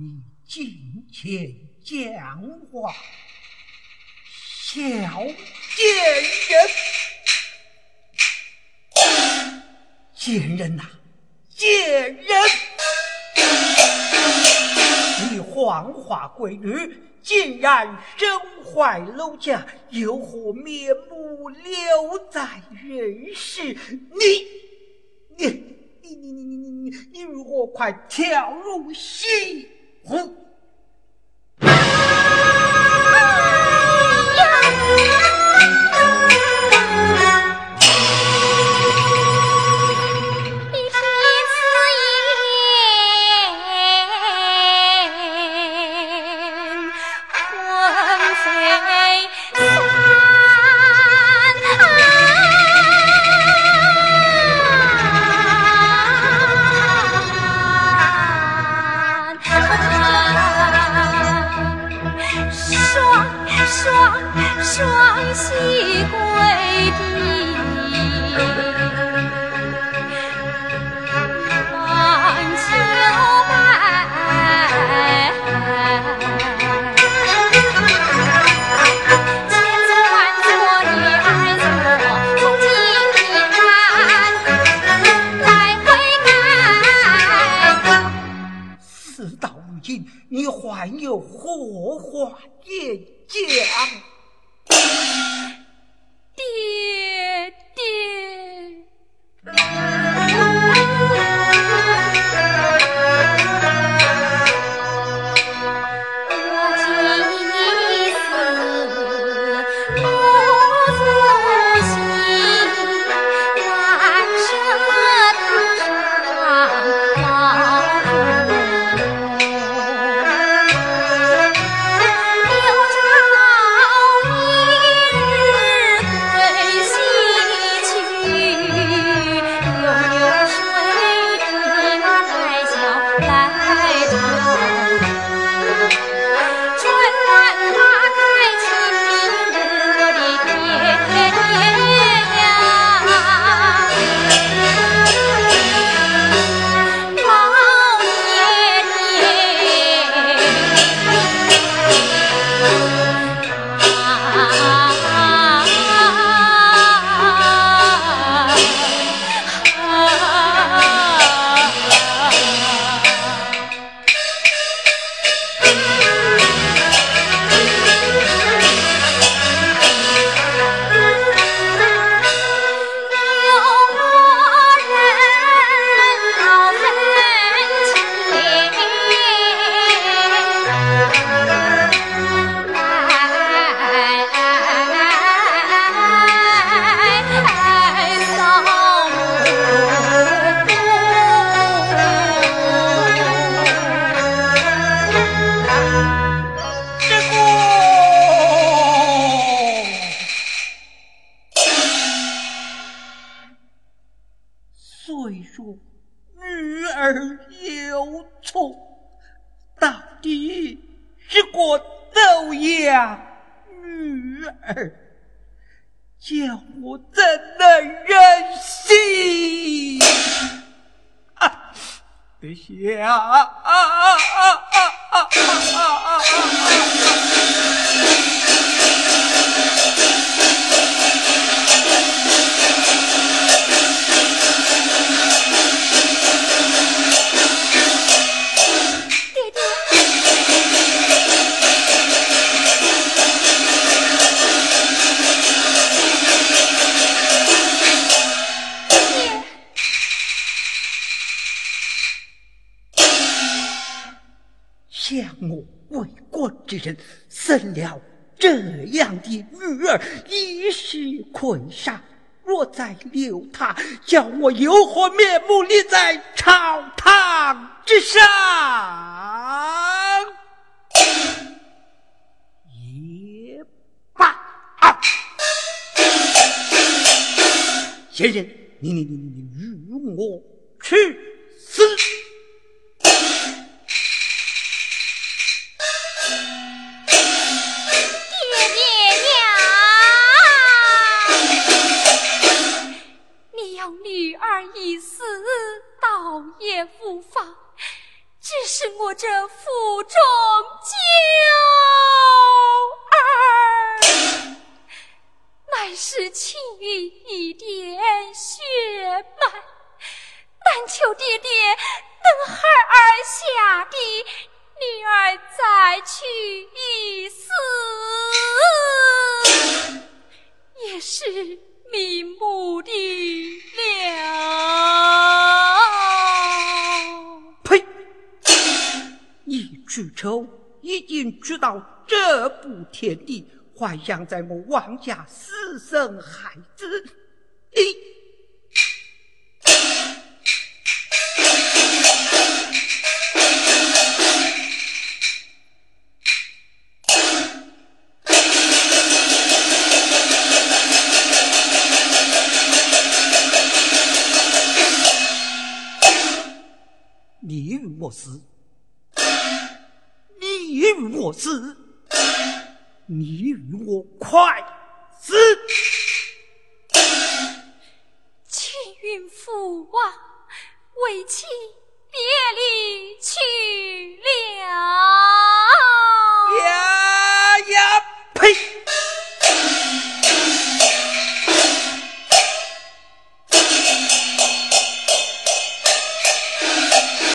你进前讲话，小贱人，贱人呐，贱人！你黄花闺女，竟然身怀楼家，又何面目留在人世？你，你，你，你，你，你，你，你如何快跳入戏红。双双双膝跪地，望秋白。千万女儿，从今，来。死。你还有何话也讲？爹。下女儿，姐我怎能忍心？啊，殿下啊啊啊！啊啊叫我为官之人？生了这样的女儿，一时困杀，若再留她，叫我有何面目立在朝堂之上？也罢，先生，你你你你你与我去也无妨。只是我这腹中知仇已经知道这步天地，幻想在我王家私生孩子，你你与我死。你与我死，你与我快死。青云父王，为妻别离去了。